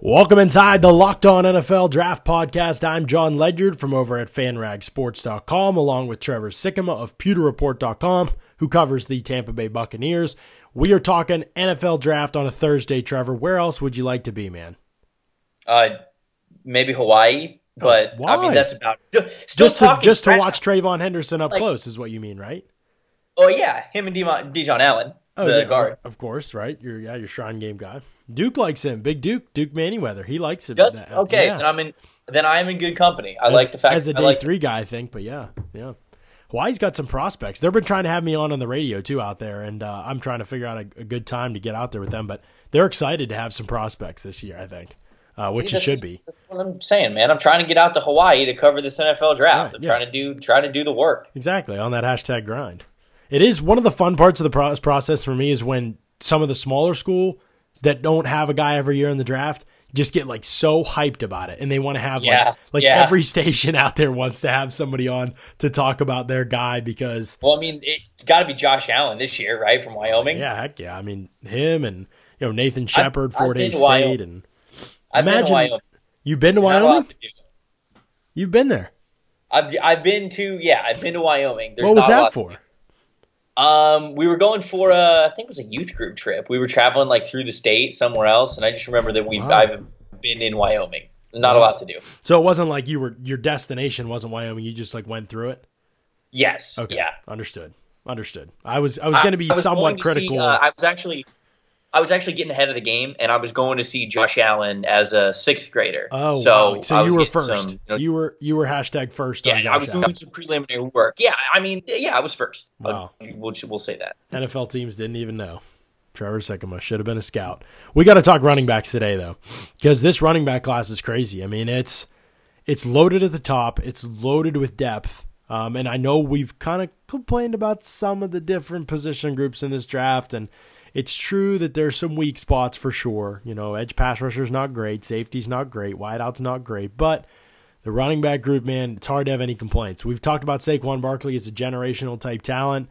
Welcome inside the Locked On NFL Draft Podcast. I'm Jon Ledyard from over at FanRagSports.com, along with Trevor Sikkema of PewterReport.com, who covers the Tampa Bay Buccaneers. We are talking NFL Draft on a Thursday, Trevor. Where else would you like to be, man? Uh, maybe Hawaii, but Why? I mean that's about still, still Just to just to watch Trayvon Henderson up Like- close is what you mean, right? Oh yeah, him and Dejon Allen, the yeah, guard. of course, right? You're yeah, your Shrine Game guy. Duke likes him. Big Duke, Duke Manyweather. He likes him. That- okay, yeah. then I'm in. Then I'm in good company. I as, like the fact as a day like three guy, I think. But yeah, yeah. Hawaii's got some prospects. They've been trying to have me on on the radio too out there, and uh, I'm trying to figure out a, a good time to get out there with them. But they're excited to have some prospects this year, I think, uh, which it should be. That's what I'm saying, man. I'm trying to get out to Hawaii to cover this NFL draft. Right, I'm yeah. trying to do trying to do the work. Exactly on that hashtag grind. It is one of the fun parts of the process for me is when some of the smaller schools that don't have a guy every year in the draft just get like so hyped about it and they want to have Yeah, like like yeah. every station out there wants to have somebody on to talk about their guy because Well, I mean, it's got to be Josh Allen this year, right, from Wyoming. Yeah, heck yeah. I mean, him and you know Nathan Shepard, Fort Hays State, Wyoming. and I've been imagine- to Wyoming. you've been to lot Wyoming. You've been there. I've I've been to yeah, I've been to Wyoming. There's what was that for? Um, we were going for a, I think it was a youth group trip. We were traveling like through the state somewhere else, and I just remember that we Wow. I've been in Wyoming. Not a lot to do. So it wasn't like you were your destination wasn't Wyoming. You just like went through it. Yes. Okay, Yeah. understood. Understood. I was I was going to be somewhat critical. see, uh, I was actually, I was actually getting ahead of the game, and I was going to see Josh Allen as a sixth grader. oh, so wow. so you were first. some, you know, you were you were hashtag first. on yeah, I was Allen. doing some preliminary work. Yeah, I mean, yeah, I was first. Wow. Uh, We'll, we'll say that. NFL teams didn't even know. Trevor Sikkema should have been a scout. We got to talk running backs today, though, because this running back class is crazy. I mean, it's it's loaded at the top. It's loaded with depth. Um, and I know we've kind of complained about some of the different position groups in this draft, and it's true that there's some weak spots for sure. You know, edge pass rusher's not great, safety's not great, wideout's not great, but the running back group, man, it's hard to have any complaints. We've talked about Saquon Barkley as a generational type talent.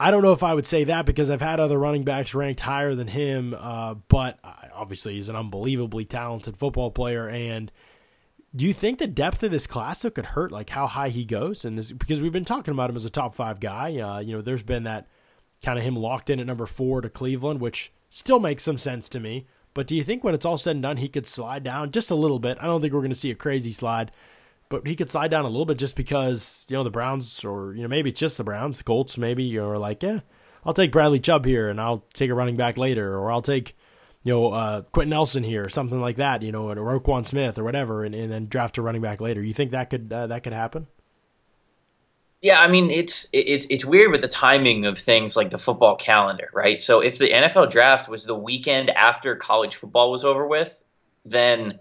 I don't know if I would say that because I've had other running backs ranked higher than him, uh, but obviously he's an unbelievably talented football player. And do you think the depth of this class could hurt like how high he goes? And this because we've been talking about him as a top five guy. Uh, you know, there's been that kind of him locked in at number four to Cleveland, which still makes some sense to me. But do you think when it's all said and done, he could slide down just a little bit? I don't think we're going to see a crazy slide, but he could slide down a little bit just because you know the Browns, or you know maybe it's just the Browns, the Colts, maybe are like, yeah, I'll take Bradley Chubb here, and I'll take a running back later, or I'll take you know uh, Quenton Nelson here, or something like that, you know, or Roquan Smith or whatever, and, and then draft a running back later. You think that could uh, that could happen? Yeah, I mean it's it's it's weird with the timing of things like the football calendar, right? So if the NFL draft was the weekend after college football was over with, then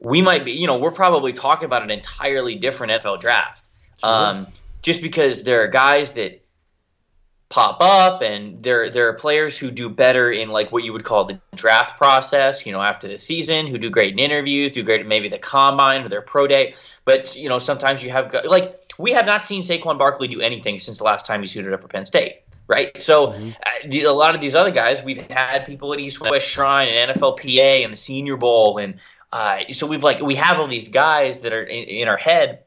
we might be, you know, we're probably talking about an entirely different NFL draft. Um, just because there are guys that pop up and there there are players who do better in like what you would call the draft process, you know, after the season, who do great in interviews, do great at maybe the combine or their pro day. But you know, sometimes you have like we have not seen Saquon Barkley do anything since the last time he suited up for Penn State, right? So uh, the, a lot of these other guys, we've had people at East West Shrine and NFLPA and the Senior Bowl, and uh, so we've like we have all these guys that are in, in our head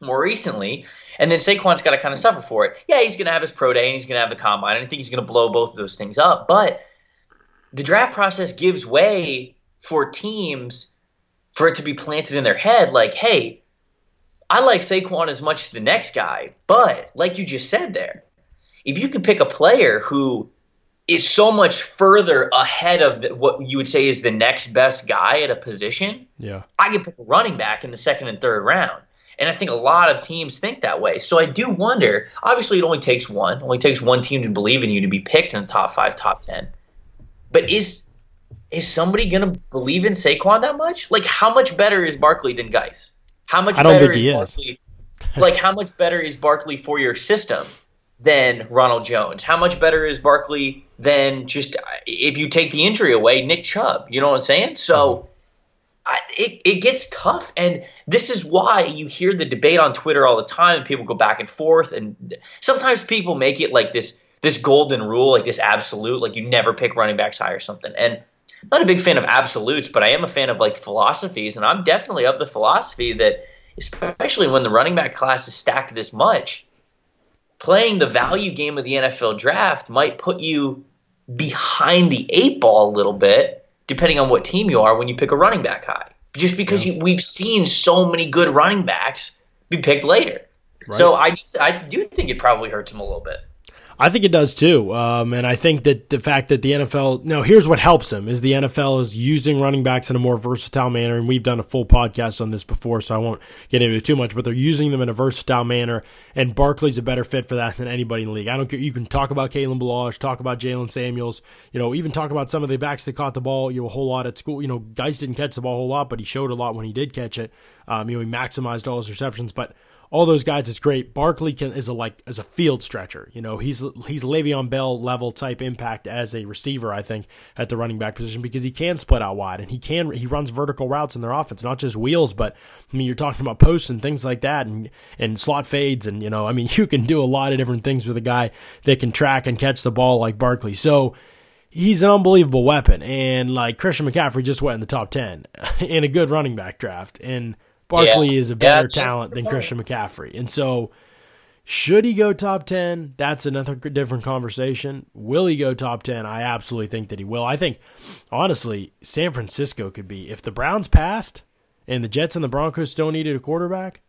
more recently. And then Saquon's got to kind of suffer for it. Yeah, he's going to have his pro day and he's going to have the combine. And I think he's going to blow both of those things up. But the draft process gives way for teams for it to be planted in their head like, hey, I like Saquon as much as the next guy. But like you just said there, if you can pick a player who is so much further ahead of the, what you would say is the next best guy at a position, Yeah. I can pick a running back in the second and third round. And I think a lot of teams think that way. So I do wonder. Obviously, it only takes one. It only takes one team to believe in you to be picked in the top five, top ten. But is is somebody going to believe in Saquon that much? Like, how much better is Barkley than Guice? How much I don't better think he is is. Barkley? like how much better is Barkley for your system than Ronald Jones? How much better is Barkley than just if you take the injury away, Nick Chubb? You know what I'm saying? So. I, it, it gets tough. And this is why you hear the debate on Twitter all the time and people go back and forth. And sometimes people make it like this this golden rule, like this absolute, like you never pick running backs high or something. And I'm not a big fan of absolutes, but I am a fan of like philosophies. And I'm definitely of the philosophy that, especially when the running back class is stacked this much, playing the value game of the NFL draft might put you behind the eight ball a little bit, depending on what team you are when you pick a running back high. Just because Yeah. you, we've seen so many good running backs be picked later. Right. So I, I do think it probably hurts him a little bit. I think it does too. Um, and I think that the fact that the NFL, no, here's what helps him is the NFL is using running backs in a more versatile manner. And we've done a full podcast on this before, so I won't get into it too much, but they're using them in a versatile manner. And Barkley's a better fit for that than anybody in the league. I don't care. You can talk about Kalen Ballage, talk about Jaylen Samuels, you know, even talk about some of the backs that caught the ball, you know, a whole lot at school. You know, Guice didn't catch the ball a whole lot, but he showed a lot when he did catch it. Um, you know, he maximized all his receptions, but all those guys is great. Barkley can is a like as a field stretcher. You know, he's he's Le'Veon Bell level type impact as a receiver. I think at the running back position because he can split out wide and he can he runs vertical routes in their offense, not just wheels, but I mean you're talking about posts and things like that and and slot fades and you know I mean you can do a lot of different things with a guy that can track and catch the ball like Barkley. So he's an unbelievable weapon. And like Christian McCaffrey just went in the top 10 in a good running back draft. And Barkley Yeah. is a better that's talent than. Christian McCaffrey. And so should he go top 10? That's another different conversation. Will he go top 10? I absolutely think that he will. I think, honestly, San Francisco could be. If the Browns passed and the Jets and the Broncos still needed a quarterback,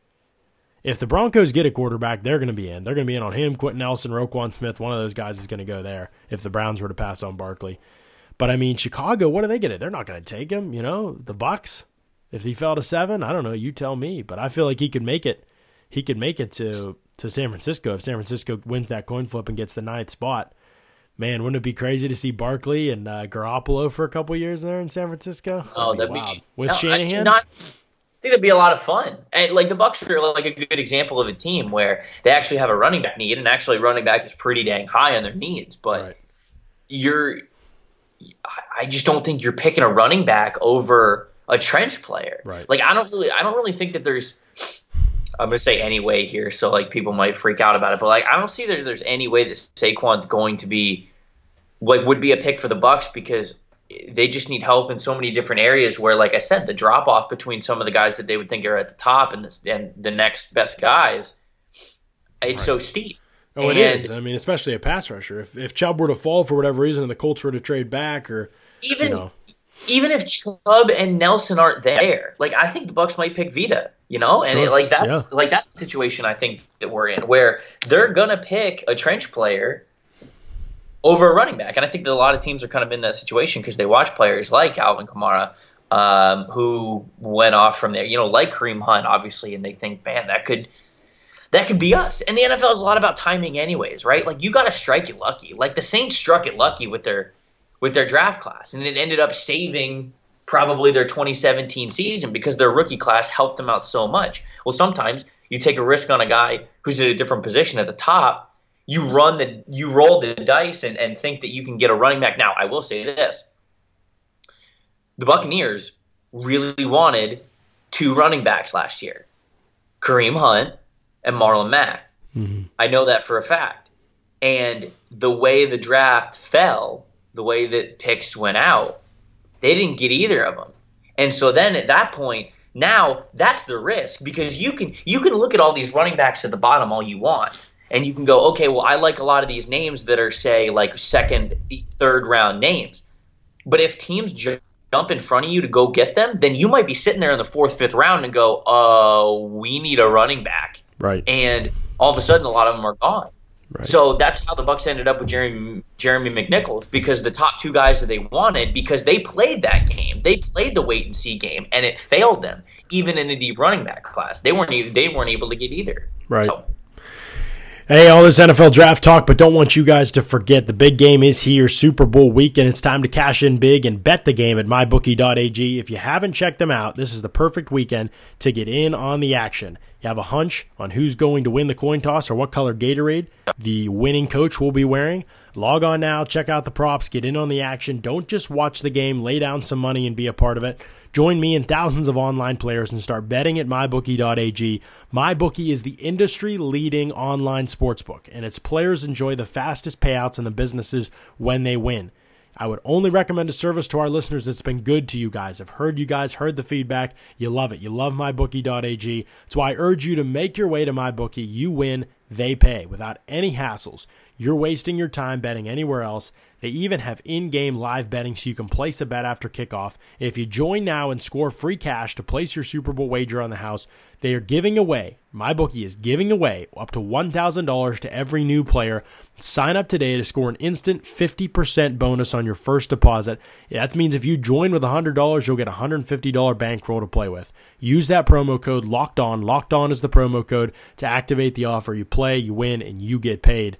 if the Broncos get a quarterback, they're going to be in. They're going to be in on him, Quenton Nelson, Roquan Smith. One of those guys is going to go there if the Browns were to pass on Barkley. But I mean, Chicago, what are they going to? They're not going to take him. You know, the Bucks. If he fell to seven, I don't know. You tell me. But I feel like he could make it. He could make it to to San Francisco if San Francisco wins that coin flip and gets the ninth spot. Man, wouldn't it be crazy to see Barkley and uh, Garoppolo for a couple years there in San Francisco? Oh, That'd that'd be wild. with No, Shanahan. not- I think that'd be a lot of fun. And like the Bucks are like a good example of a team where they actually have a running back need, and actually running back is pretty dang high on their needs. But Right. you're, I- I just don't think you're picking a running back over a trench player. Right. Like I don't really, I don't really think that there's. I'm gonna say anyway here, so like people might freak out about it, but like I don't see that there's any way that Saquon's going to be like would be a pick for the Bucks because they just need help in so many different areas where like I said the drop off between some of the guys that they would think are at the top and, this, and the next best guys it's so steep. Oh, it And is. I mean, especially a pass rusher. If if Chubb were to fall for whatever reason and the Colts were to trade back, or Even you know, even if Chubb and Nelson aren't there, like I think the Bucks might pick Vita, you know, and Sure. it, like that's Yeah. like that's the situation I think that we're in where they're gonna pick a trench player over a running back, and I think that a lot of teams are kind of in that situation because they watch players like Alvin Kamara. Um, who went off from there, you know, like Kareem Hunt, obviously, and they think, man, that could that could be us. And the NFL is a lot about timing, anyways, right? Like you got to strike it lucky. Like the Saints struck it lucky with their with their draft class, and it ended up saving probably their 2017 season because their rookie class helped them out so much. Well, sometimes you take a risk on a guy who's at a different position at the top. You run the you roll the dice and, and think that you can get a running back. Now, I will say this: the Buccaneers really wanted two running backs last year, Kareem Hunt and Marlon Mack. Mm-hmm. I know that for a fact. And the way the draft fell, the way that picks went out, they didn't get either of them. And so then at that point, now that's the risk because you can you can look at all these running backs at the bottom all you want. And you can go, okay, well, I like a lot of these names that are, say, like second, third round names. But if teams ju- jump in front of you to go get them, then you might be sitting there in the fourth, fifth round and go, uh, we need a running back right, and all of a sudden a lot of them are gone. Right. So that's how the Bucks ended up with Jeremy Jeremy McNichols because the top two guys that they wanted because they played that game, they played the wait and see game, and it failed them even in a deep running back class. They weren't even, they weren't able to get either. Right. So, Hey, all this NFL draft talk, but don't want you guys to forget the big game is here, Super Bowl weekend. It's time to cash in big and bet the game at mybookie.ag. If you haven't checked them out, this is the perfect weekend to get in on the action. You have a hunch on who's going to win the coin toss or what color Gatorade the winning coach will be wearing? Log on now, check out the props, get in on the action. Don't just watch the game, lay down some money and be a part of it. Join me and thousands of online players and start betting at mybookie.ag. MyBookie is the industry leading online sportsbook, and its players enjoy the fastest payouts in the businesses when they win. I would only recommend a service to our listeners that's been good to you guys. I've heard you guys, heard the feedback. You love it. You love mybookie.ag. Why I urge you to make your way to mybookie. You win, they pay without any hassles. You're wasting your time betting anywhere else. They even have in game live betting so you can place a bet after kickoff. If you join now and score free cash to place your Super Bowl wager on the house, they are giving away, my bookie is giving away up to $1,000 to every new player. Sign up today to score an instant 50% bonus on your first deposit. That means if you join with $100, you'll get a $150 bankroll to play with. Use that promo code LOCKED ON. LOCKED ON is the promo code to activate the offer. You play, you win, and you get paid.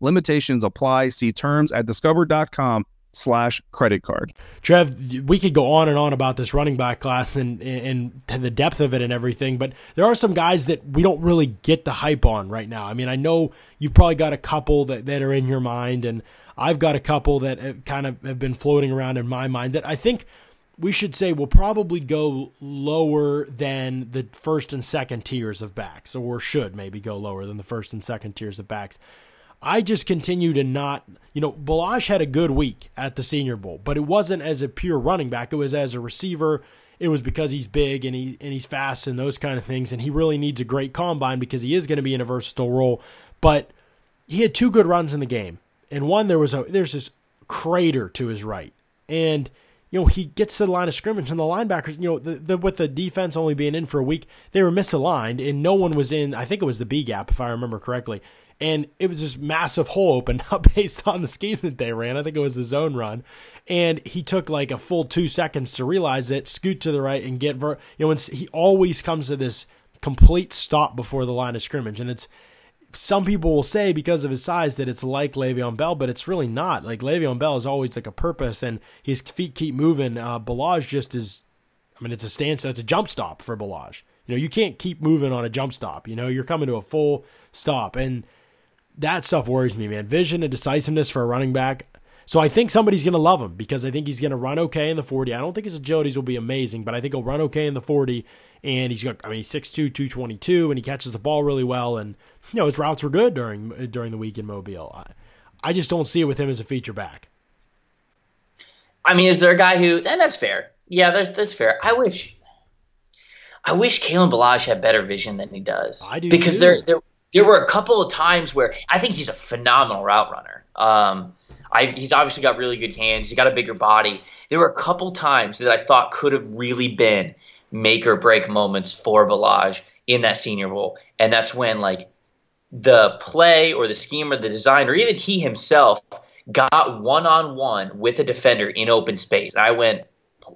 Limitations apply. See terms at discover.com slash credit card. Trev, we could go on and on about this running back class and, and, and the depth of it and everything, but there are some guys that we don't really get the hype on right now. I mean, I know you've probably got a couple that, that are in your mind, and I've got a couple that kind of have been floating around in my mind that I think we should say will probably go lower than the first and second tiers of backs, or should maybe go lower than the first and second tiers of backs. I just continue to not, you know, Ballage had a good week at the Senior Bowl, but it wasn't as a pure running back. It was as a receiver. It was because he's big and he and he's fast and those kind of things, and he really needs a great combine because he is going to be in a versatile role. But he had two good runs in the game, and one there was a there's this crater to his right, and you know he gets to the line of scrimmage, and the linebackers, you know, the, the with the defense only being in for a week, they were misaligned, and no one was in. I think it was the B gap if I remember correctly and it was this massive hole opened up based on the scheme that they ran. I think it was a zone run, and he took like a full two seconds to realize it, scoot to the right, and get ver. You know, he always comes to this complete stop before the line of scrimmage, and it's some people will say because of his size that it's like Le'Veon Bell, but it's really not. Like Le'Veon Bell is always like a purpose, and his feet keep moving. Uh, Ballage just is. I mean, it's a stance. It's a jump stop for Ballage. You know, you can't keep moving on a jump stop. You know, you're coming to a full stop, and that stuff worries me, man. Vision and decisiveness for a running back. So I think somebody's going to love him because I think he's going to run okay in the 40. I don't think his agilities will be amazing, but I think he'll run okay in the 40. And he's got, I mean, he's 6'2", 222, and he catches the ball really well. And, you know, his routes were good during during the week in Mobile. I, I just don't see it with him as a feature back. I mean, is there a guy who, and that's fair. Yeah, that's, that's fair. I wish, I wish Kalen Ballage had better vision than he does. I do because too. there, there, there were a couple of times where I think he's a phenomenal route runner. Um, I, he's obviously got really good hands. He's got a bigger body. There were a couple times that I thought could have really been make or break moments for Ballage in that Senior Bowl, and that's when like the play or the scheme or the design or even he himself got one on one with a defender in open space. I went,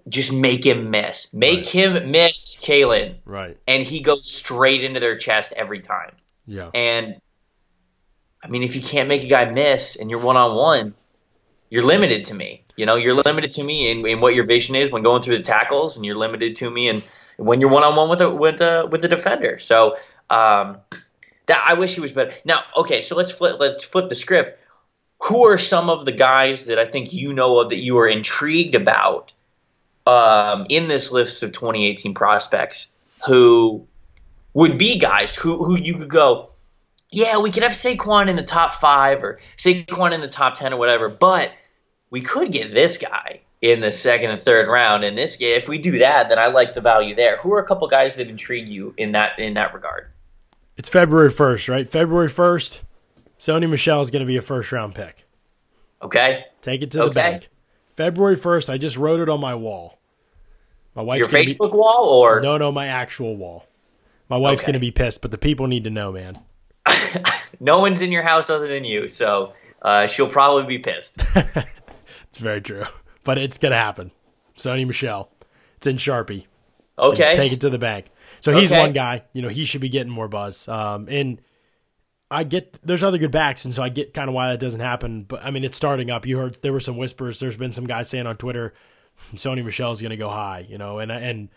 just make him miss, make Right. him miss, Kalen, Right. and he goes straight into their chest every time. Yeah. And I mean, if you can't make a guy miss and you're one on one, you're limited to me. You know, you're limited to me in, in what your vision is when going through the tackles, and you're limited to me and when you're one on one with a with a with a defender. So um, that I wish he was better. Now, okay, so let's flip let's flip the script. Who are some of the guys that I think you know of that you are intrigued about um, in this list of 2018 prospects who would be guys who who you could go, yeah, we could have Saquon in the top five or Saquon in the top ten or whatever, but we could get this guy in the second and third round. And this if we do that, then I like the value there. Who are a couple guys that intrigue you in that in that regard? It's February 1st, right? February 1st, Sony Michel is going to be a first round pick. Okay. Take it to the Okay. bank. February 1st, I just wrote it on my wall. My wife's Your gonna be- Facebook wall or No, no, my actual wall. My wife's Okay. going to be pissed, but the people need to know, man. no one's in your house other than you, so uh, she'll probably be pissed. It's very true. But it's going to happen. Sony Michel. It's in Sharpie. Okay. Take it to the bank. So he's Okay. one guy. You know, he should be getting more buzz. Um, and I get there's other good backs, and so I get kind of why that doesn't happen. But I mean, it's starting up. You heard there were some whispers. There's been some guys saying on Twitter, Sony Michel's going to go high. You know, and and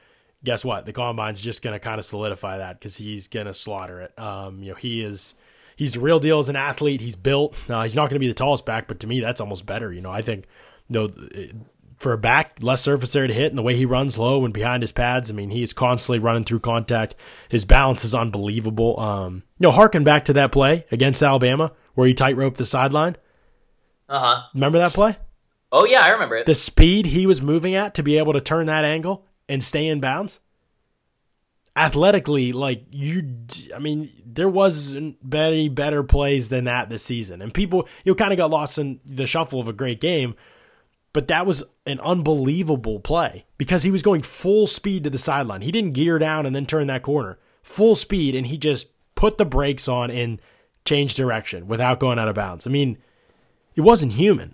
guess what? The combine's just going to kind of solidify that because he's going to slaughter it. Um, you know, he is. He's the real deal as an athlete. He's built. Uh, he's not going to be the tallest back, but to me, that's almost better. You know, I think, you know, for a back, less surface area to hit, and the way he runs low and behind his pads, I mean, he is constantly running through contact. His balance is unbelievable. Um, you know, harken back to that play against Alabama where he tightrope the sideline. Uh huh. Remember that play? Oh yeah, I remember it. The speed he was moving at to be able to turn that angle and stay in bounds. Athletically, like you, I mean, there wasn't many better plays than that this season, and people, you kind of got lost in the shuffle of a great game. But that was an unbelievable play because he was going full speed to the sideline. He didn't gear down and then turn that corner. Full speed, and he just put the brakes on and changed direction without going out of bounds. I mean, it wasn't human.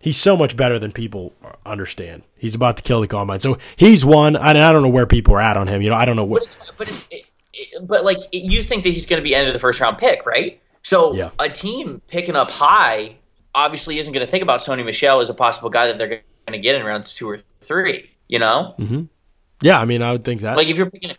He's so much better than people understand. He's about to kill the combine. So he's one. I, I don't know where people are at on him. You know, I don't know what. But it's, but it's, it, it, but like you think that he's going to be end of the first round pick, right? So Yeah. a team picking up high obviously isn't going to think about Sony Michel as a possible guy that they're going to get in rounds two or three. You know, mm-hmm. Yeah, I mean, I would think that. like if you're picking,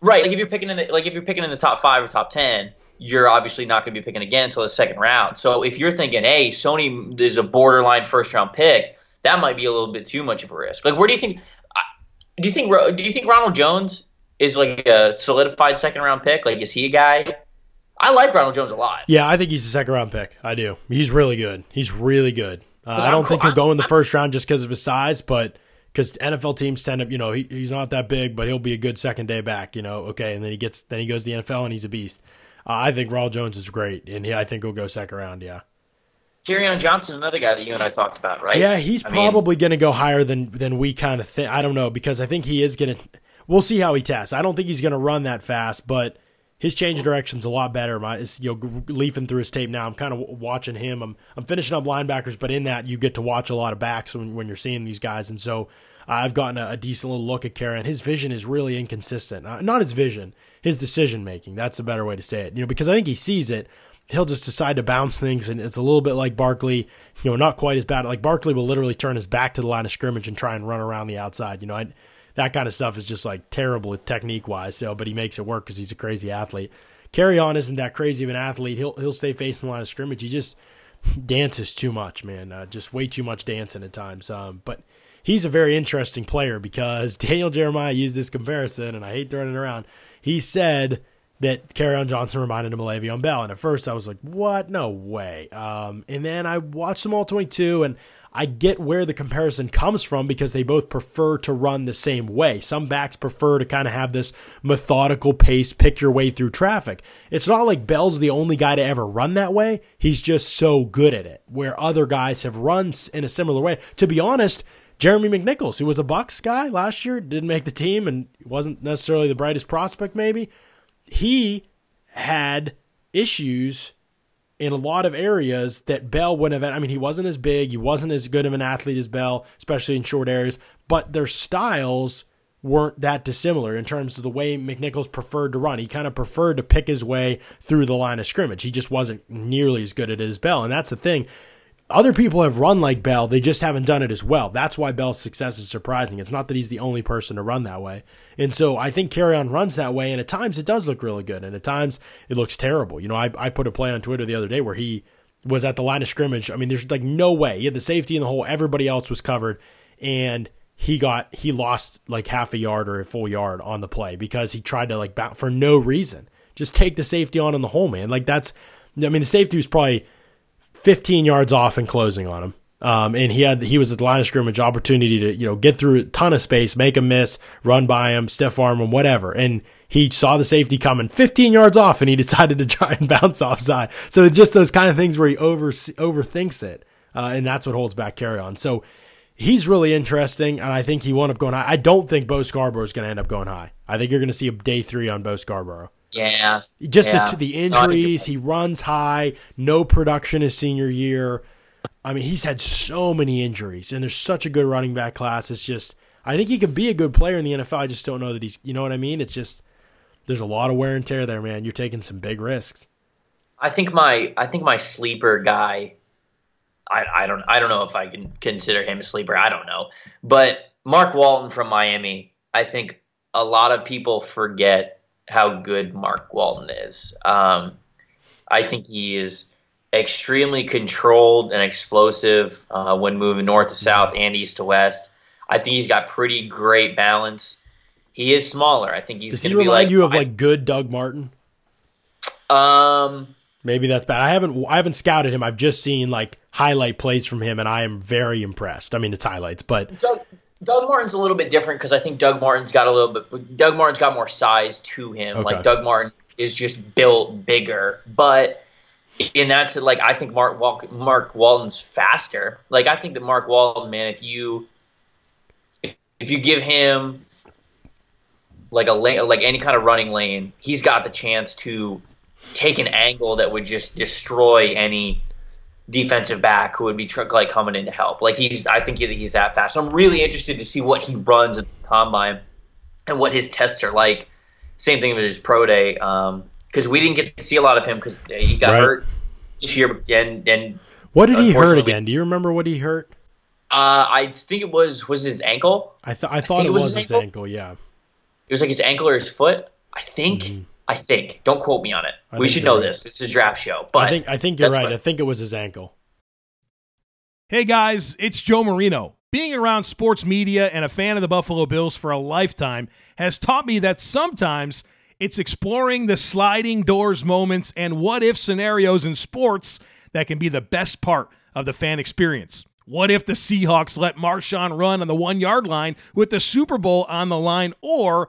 right? Like if you're picking in the like if you're picking in the top five or top ten, you're obviously not going to be picking again until the second round. So if you're thinking, hey, Sony is a borderline first round pick, that might be a little bit too much of a risk. Like, where do you think? Do you think? Do you think Ronald Jones is like a solidified second round pick? Like, is he a guy? I like Ronald Jones a lot. yeah, I think he's a second round pick. I do. He's really good. He's really good. Uh, I don't think he'll go in the first round just because of his size, but because NFL teams tend to, you know, he, he's not that big, but he'll be a good second day back. You know, okay, and then he gets, then he goes to the NFL and he's a beast. Uh, I think Ronald Jones is great, and he, I think he'll go second round. Yeah. Kerryon Johnson, another guy that you and I talked about, right? Yeah, he's I probably going to go higher than than we kind of think. I don't know because I think he is going to. We'll see how he tests. I don't think he's going to run that fast, but his change of direction's a lot better. My, it's, you know, leafing through his tape now. I'm kind of watching him. I'm I'm finishing up linebackers, but in that you get to watch a lot of backs when when you're seeing these guys, and so I've gotten a, a decent little look at Kerryon. His vision is really inconsistent. Uh, not his vision, his decision making. That's a better way to say it. You know, because I think he sees it. He'll just decide to bounce things, and it's a little bit like Barkley. You know, not quite as bad. Like Barkley will literally turn his back to the line of scrimmage and try and run around the outside. You know, I, that kind of stuff is just like terrible technique wise. So, but he makes it work because he's a crazy athlete. Kerryon isn't that crazy of an athlete. He'll he'll stay facing the line of scrimmage. He just dances too much, man. Uh, just way too much dancing at times. Um, but he's a very interesting player because Daniel Jeremiah used this comparison, and I hate throwing it around. He said that Kerryon Johnson reminded him of Le'Veon Bell, and at first I was like, "What? No way!" Um, and then I watched them all twenty-two, and I get where the comparison comes from because they both prefer to run the same way. Some backs prefer to kind of have this methodical pace, pick your way through traffic. It's not like Bell's the only guy to ever run that way. He's just so good at it, where other guys have run in a similar way. To be honest, Jeremy McNichols, who was a Bucks guy last year, didn't make the team and wasn't necessarily the brightest prospect, maybe. He had issues in a lot of areas that Bell wouldn't have. I mean, he wasn't as big, he wasn't as good of an athlete as Bell, especially in short areas, but their styles weren't that dissimilar in terms of the way McNichols preferred to run. He kind of preferred to pick his way through the line of scrimmage. He just wasn't nearly as good at it as Bell. And that's the thing. Other people have run like Bell, they just haven't done it as well. That's why Bell's success is surprising. It's not that he's the only person to run that way. And so I think Kerryon runs that way, and at times it does look really good, and at times it looks terrible. You know, I, I put a play on Twitter the other day where he was at the line of scrimmage. I mean, there's like no way. He had the safety in the hole, everybody else was covered, and he got he lost like half a yard or a full yard on the play because he tried to like bounce for no reason. Just take the safety on in the hole, man. Like that's I mean the safety was probably 15 yards off and closing on him. Um, and he had he was at the line of scrimmage, opportunity to you know get through a ton of space, make a miss, run by him, stiff arm him, whatever. And he saw the safety coming 15 yards off, and he decided to try and bounce offside. So it's just those kind of things where he over overthinks it. uh, and that's what holds back Kerryon. So he's really interesting, and I think he wound up going high. I don't think Bo Scarborough is going to end up going high. I think you're going to see a day three on Bo Scarborough. Yeah, Just yeah. the, the No, I think you're injuries, he runs high, no production his senior year. I mean, he's had so many injuries, and there's such a good running back class. It's just, I think he could be a good player in the NFL. I just don't know that he's, you know what I mean? It's just, there's a lot of wear and tear there, man. You're taking some big risks. I think my I think my sleeper guy. I, I don't I don't know if I can consider him a sleeper. I don't know, but Mark Walton from Miami. I think a lot of people forget how good Mark Walton is. Um, I think he is extremely controlled and explosive uh, when moving north to south and east to west. I think he's got pretty great balance. He is smaller. I think he's Does going he to be remind like you of like good Doug Martin? um Maybe that's bad. I haven't I haven't scouted him. I've just seen like highlight plays from him, and I am very impressed. I mean, it's highlights, but Doug Doug Martin's a little bit different because I think Doug Martin's got a little bit. Doug Martin's got more size to him. Okay. Like Doug Martin is just built bigger, but in that's like I think Mark Wal- Mark Walton's faster. Like I think that Mark Walton, man, if you if you give him like a lane, like any kind of running lane, he's got the chance to take an angle that would just destroy any defensive back who would be tr- like coming in to help. Like he's, I think he's that fast. So I'm really interested to see what he runs at the combine and what his tests are like. Same thing with his pro day, because we didn't get to see a lot of him because he got Right. hurt this year, and and what did he hurt again? Do you remember what he hurt? uh, I think it was was his ankle. I thought I thought think it was his his ankle. ankle. Yeah, It was like his ankle or his foot. I think. Mhm. I think. Don't quote me on it. I we should know right. this. It's a draft show, but I think I think you're right. what- I think it was his ankle. Hey guys, it's Joe Marino. Being around sports media and a fan of the Buffalo Bills for a lifetime has taught me that sometimes it's exploring the sliding doors moments and what if scenarios in sports that can be the best part of the fan experience. What if the Seahawks let Marshawn run on the one yard line with the Super Bowl on the line? Or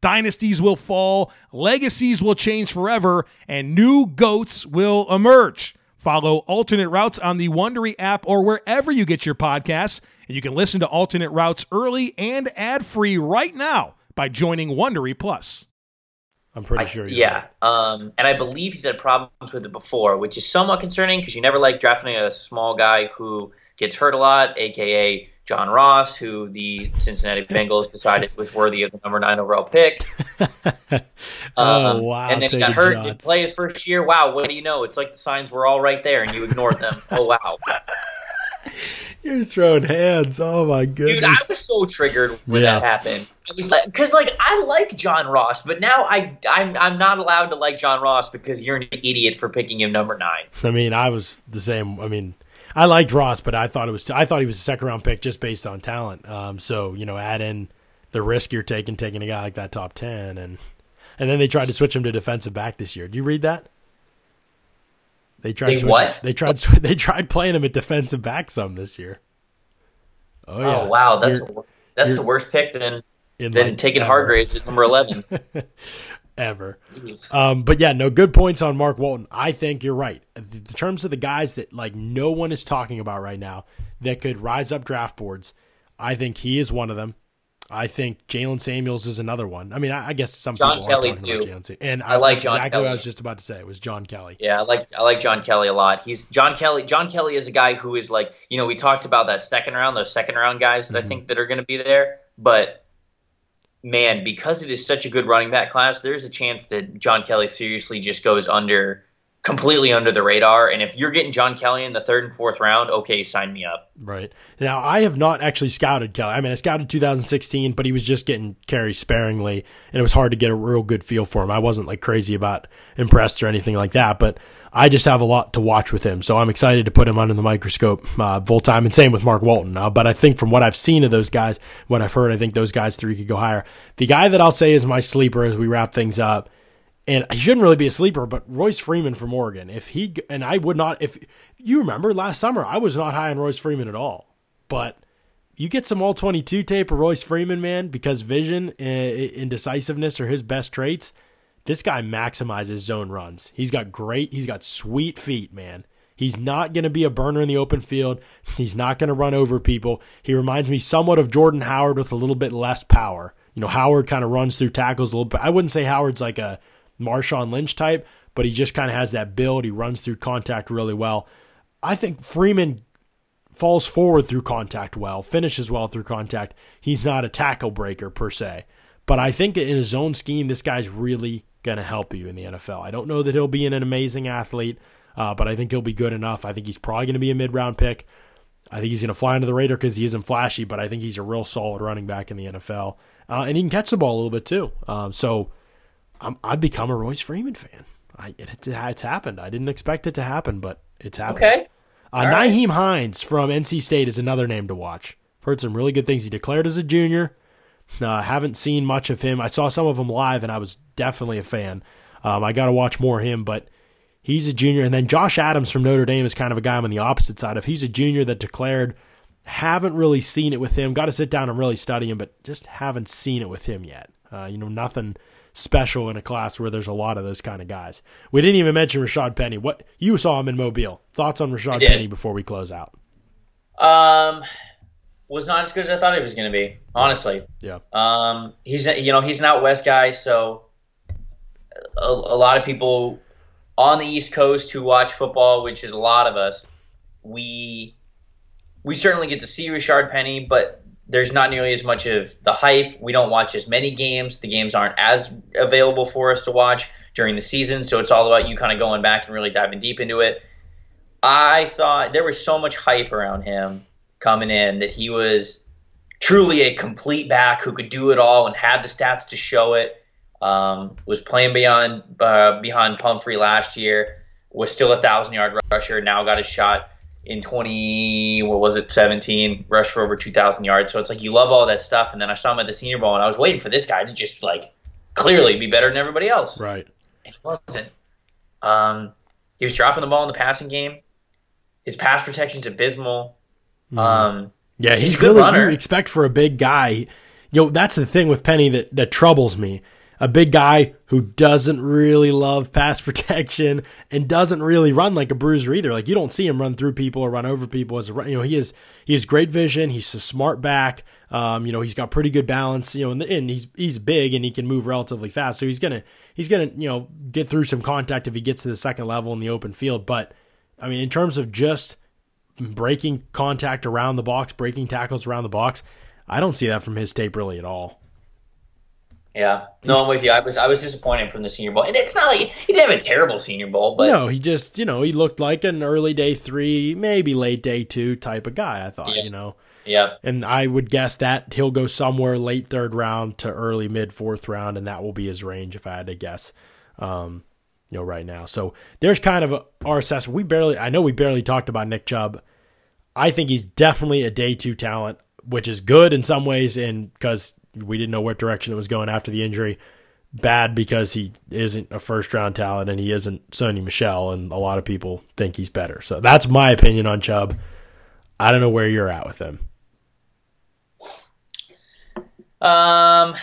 dynasties will fall, legacies will change forever, and new goats will emerge. Follow Alternate Routes on the Wondery app or wherever you get your podcasts, and you can listen to Alternate Routes early and ad-free right now by joining Wondery Plus. I'm pretty I- sure. You're yeah. right. Um, and I believe he's had problems with it before, which is somewhat concerning because you never like drafting a small guy who gets hurt a lot, aka John Ross, who the Cincinnati Bengals decided was worthy of the number nine overall pick. oh Um, wow! And then he got hurt, didn't play his first year. Wow, what do you know? It's like the signs were all right there and you ignored them. oh wow. You're throwing hands. Oh my goodness! Dude, I was so triggered when Yeah. that happened. Was like, because like I like John Ross, but now I I'm I'm not allowed to like John Ross because you're an idiot for picking him number nine. I mean, I was the same. I mean, I liked Ross, but I thought it was. I thought he was a second round pick just based on talent. Um, so you know, add in the risk you're taking, taking a guy like that top ten, and and then they tried to switch him to defensive back this year. Do you read that? They tried. They switch- what? They tried. They tried playing him at defensive back some this year. Oh, yeah. Oh wow, that's You're- that's the worst pick than than like taking. Hargreaves at number eleven. ever. Um, but yeah, no good points on Mark Walton. I think you're right. In terms of the guys that like no one is talking about right now that could rise up draft boards, I think he is one of them. I think Jaylen Samuels is another one. I mean, I, I guess some John people Kelly, are talking about too. Jalen and I like that's John exactly what I was just about to say. It was John Kelly. Yeah, I like I like John Kelly a lot. He's John Kelly. John Kelly is a guy who is like you know we talked about that second round, those second round guys that Mhm. I think that are going to be there. But man, because it is such a good running back class, there's a chance that John Kelly seriously just goes under completely under the radar. And if you're getting John Kelly in the third and fourth round, okay, sign me up. Right. Now, I have not actually scouted Kelly. I mean, I scouted 2016, but he was just getting carries sparingly, and it was hard to get a real good feel for him. I wasn't like crazy about impressed or anything like that. But I just have a lot to watch with him. So I'm excited to put him under the microscope uh, full time. And same with Mark Walton. Uh, but I think from what I've seen of those guys, what I've heard, I think those guys three could go higher. The guy that I'll say is my sleeper as we wrap things up and he shouldn't really be a sleeper, but Royce Freeman from Oregon. If he and I would not, if you remember last summer, I was not high on Royce Freeman at all. But you get some all twenty two tape of Royce Freeman, man, because vision and decisiveness are his best traits. This guy maximizes zone runs. He's got great, he's got sweet feet, man. He's not going to be a burner in the open field. He's not going to run over people. He reminds me somewhat of Jordan Howard with a little bit less power. You know, Howard kind of runs through tackles a little bit. I wouldn't say Howard's like a Marshawn Lynch type, but he just kind of has that build. He runs through contact really well. I think Freeman falls forward through contact well, finishes well through contact. He's not a tackle breaker per se. But I think in his own scheme, this guy's really going to help you in the NFL. I don't know that he'll be an amazing athlete, uh, but I think he'll be good enough. I think he's probably going to be a mid round pick. I think he's going to fly under the radar because he isn't flashy, but I think he's a real solid running back in the NFL. Uh, and he can catch the ball a little bit too. Um, so i have become a Royce Freeman fan. I, it, it's happened. I didn't expect it to happen, but it's happened. Okay. Uh, Nyheim Hines from NC State is another name to watch. Heard some really good things. He declared as a junior. Uh, haven't seen much of him. I saw some of him live, and I was definitely a fan. Um, I got to watch more of him, but he's a junior. And then Josh Adams from Notre Dame is kind of a guy I'm on the opposite side of. He's a junior that declared. Haven't really seen it with him. Got to sit down and really study him, but just haven't seen it with him yet. Uh, you know, nothing special in a class where there's a lot of those kind of guys. We didn't even mention Rashaad Penny. What you saw him in Mobile. Thoughts on Rashaad Penny before we close out? Um, was not as good as I thought he was going to be. Honestly. Yeah. Um, he's you know he's an out west guy, so a, a lot of people on the East Coast who watch football, which is a lot of us, we we certainly get to see Rashaad Penny, but there's not nearly as much of the hype. We don't watch as many games. The games aren't as available for us to watch during the season, so it's all about you kind of going back and really diving deep into it. I thought there was so much hype around him coming in that he was truly a complete back who could do it all and had the stats to show it. Um, was playing beyond uh, behind Pumphrey last year. Was still a thousand yard rusher. Now got a shot in 20, what was it, 17, rushed for over 2,000 yards. So it's like you love all that stuff. And then I saw him at the Senior Bowl, and I was waiting for this guy to just like clearly be better than everybody else. Right. And he wasn't. Um, he was dropping the ball in the passing game. His pass protection's abysmal. Mm. Um, yeah, he's, he's really runner. you expect for a big guy. You know, that's the thing with Penny that, that troubles me a big guy who doesn't really love pass protection and doesn't really run like a bruiser either. Like you don't see him run through people or run over people as a you know he is he has great vision. He's a smart back. Um, you know he's got pretty good balance. You know and, and he's he's big and he can move relatively fast. So he's gonna he's gonna you know get through some contact if he gets to the second level in the open field. But I mean in terms of just breaking contact around the box, breaking tackles around the box, I don't see that from his tape really at all. Yeah, no, I'm with you. I was I was disappointed from the Senior Bowl, and it's not like he didn't have a terrible Senior Bowl, but no, he just you know he looked like an early day three, maybe late day two type of guy. I thought yeah. you know, yeah, and I would guess that he'll go somewhere late third round to early mid fourth round, and that will be his range if I had to guess. Um, you know, right now. So there's kind of a, our assessment. We barely, I know we barely talked about Nick Chubb. I think he's definitely a day two talent, which is good in some ways, and because we didn't know what direction it was going after the injury. Bad because he isn't a first round talent and he isn't Sony Michel, and a lot of people think he's better. So that's my opinion on Chubb. I don't know where you're at with him. Um,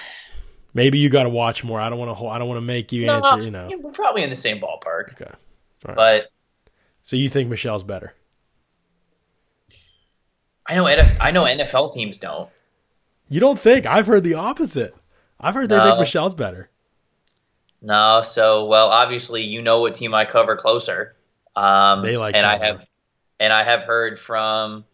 maybe you got to watch more. I don't want to. I don't want to make you no, answer. You know, we're probably in the same ballpark. Okay, but so you think Michel's better? I know. NF- I know NFL teams don't. You don't think? I've heard the opposite. I've heard no. they think Michel's better. No, so well, obviously you know what team I cover closer. Um, they like, and I have, and I have heard from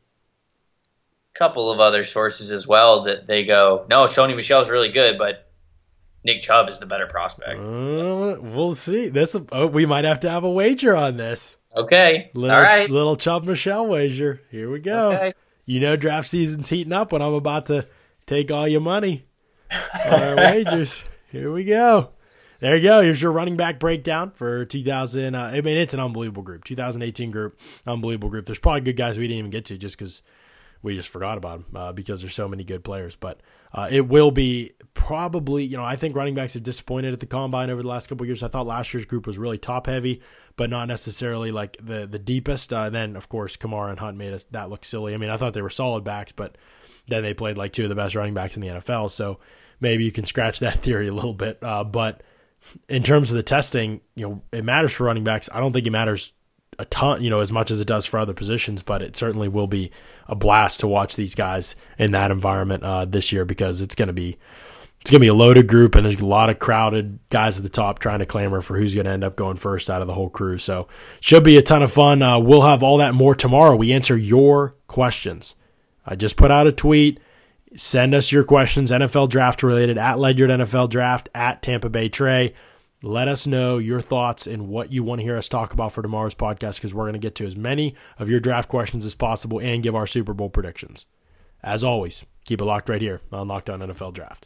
a couple of other sources as well that they go, no, Sony Michel's really good, but Nick Chubb is the better prospect. Uh, we'll see. This oh, we might have to have a wager on this. Okay. Little, All right. Little Chubb Michelle wager. Here we go. Okay. You know draft season's heating up when I'm about to take all your money on our wagers. Here we go. There you go. Here's your running back breakdown for 2000. Uh, I mean, it's an unbelievable group. 2018 group, unbelievable group. There's probably good guys we didn't even get to just because we just forgot about them uh, because there's so many good players. But uh, it will be probably, you know, I think running backs have disappointed at the combine over the last couple years. I thought last year's group was really top heavy, but not necessarily like the the deepest. Uh, then of course Kamara and Hunt made us that look silly. I mean, I thought they were solid backs, but then they played like two of the best running backs in the NFL. So maybe you can scratch that theory a little bit. Uh, but in terms of the testing, you know, it matters for running backs. I don't think it matters a ton, you know, as much as it does for other positions, but it certainly will be a blast to watch these guys in that environment uh, this year because it's going to be it's going to be a loaded group and there's a lot of crowded guys at the top trying to clamor for who's going to end up going first out of the whole crew. So should be a ton of fun. Uh, we'll have all that more tomorrow. We answer your questions. I just put out a tweet. Send us your questions, NFL draft related at Ledyard NFL Draft at Tampa Bay Trey. Let us know your thoughts and what you want to hear us talk about for tomorrow's podcast because we're going to get to as many of your draft questions as possible and give our Super Bowl predictions. As always, keep it locked right here on Locked On NFL Draft.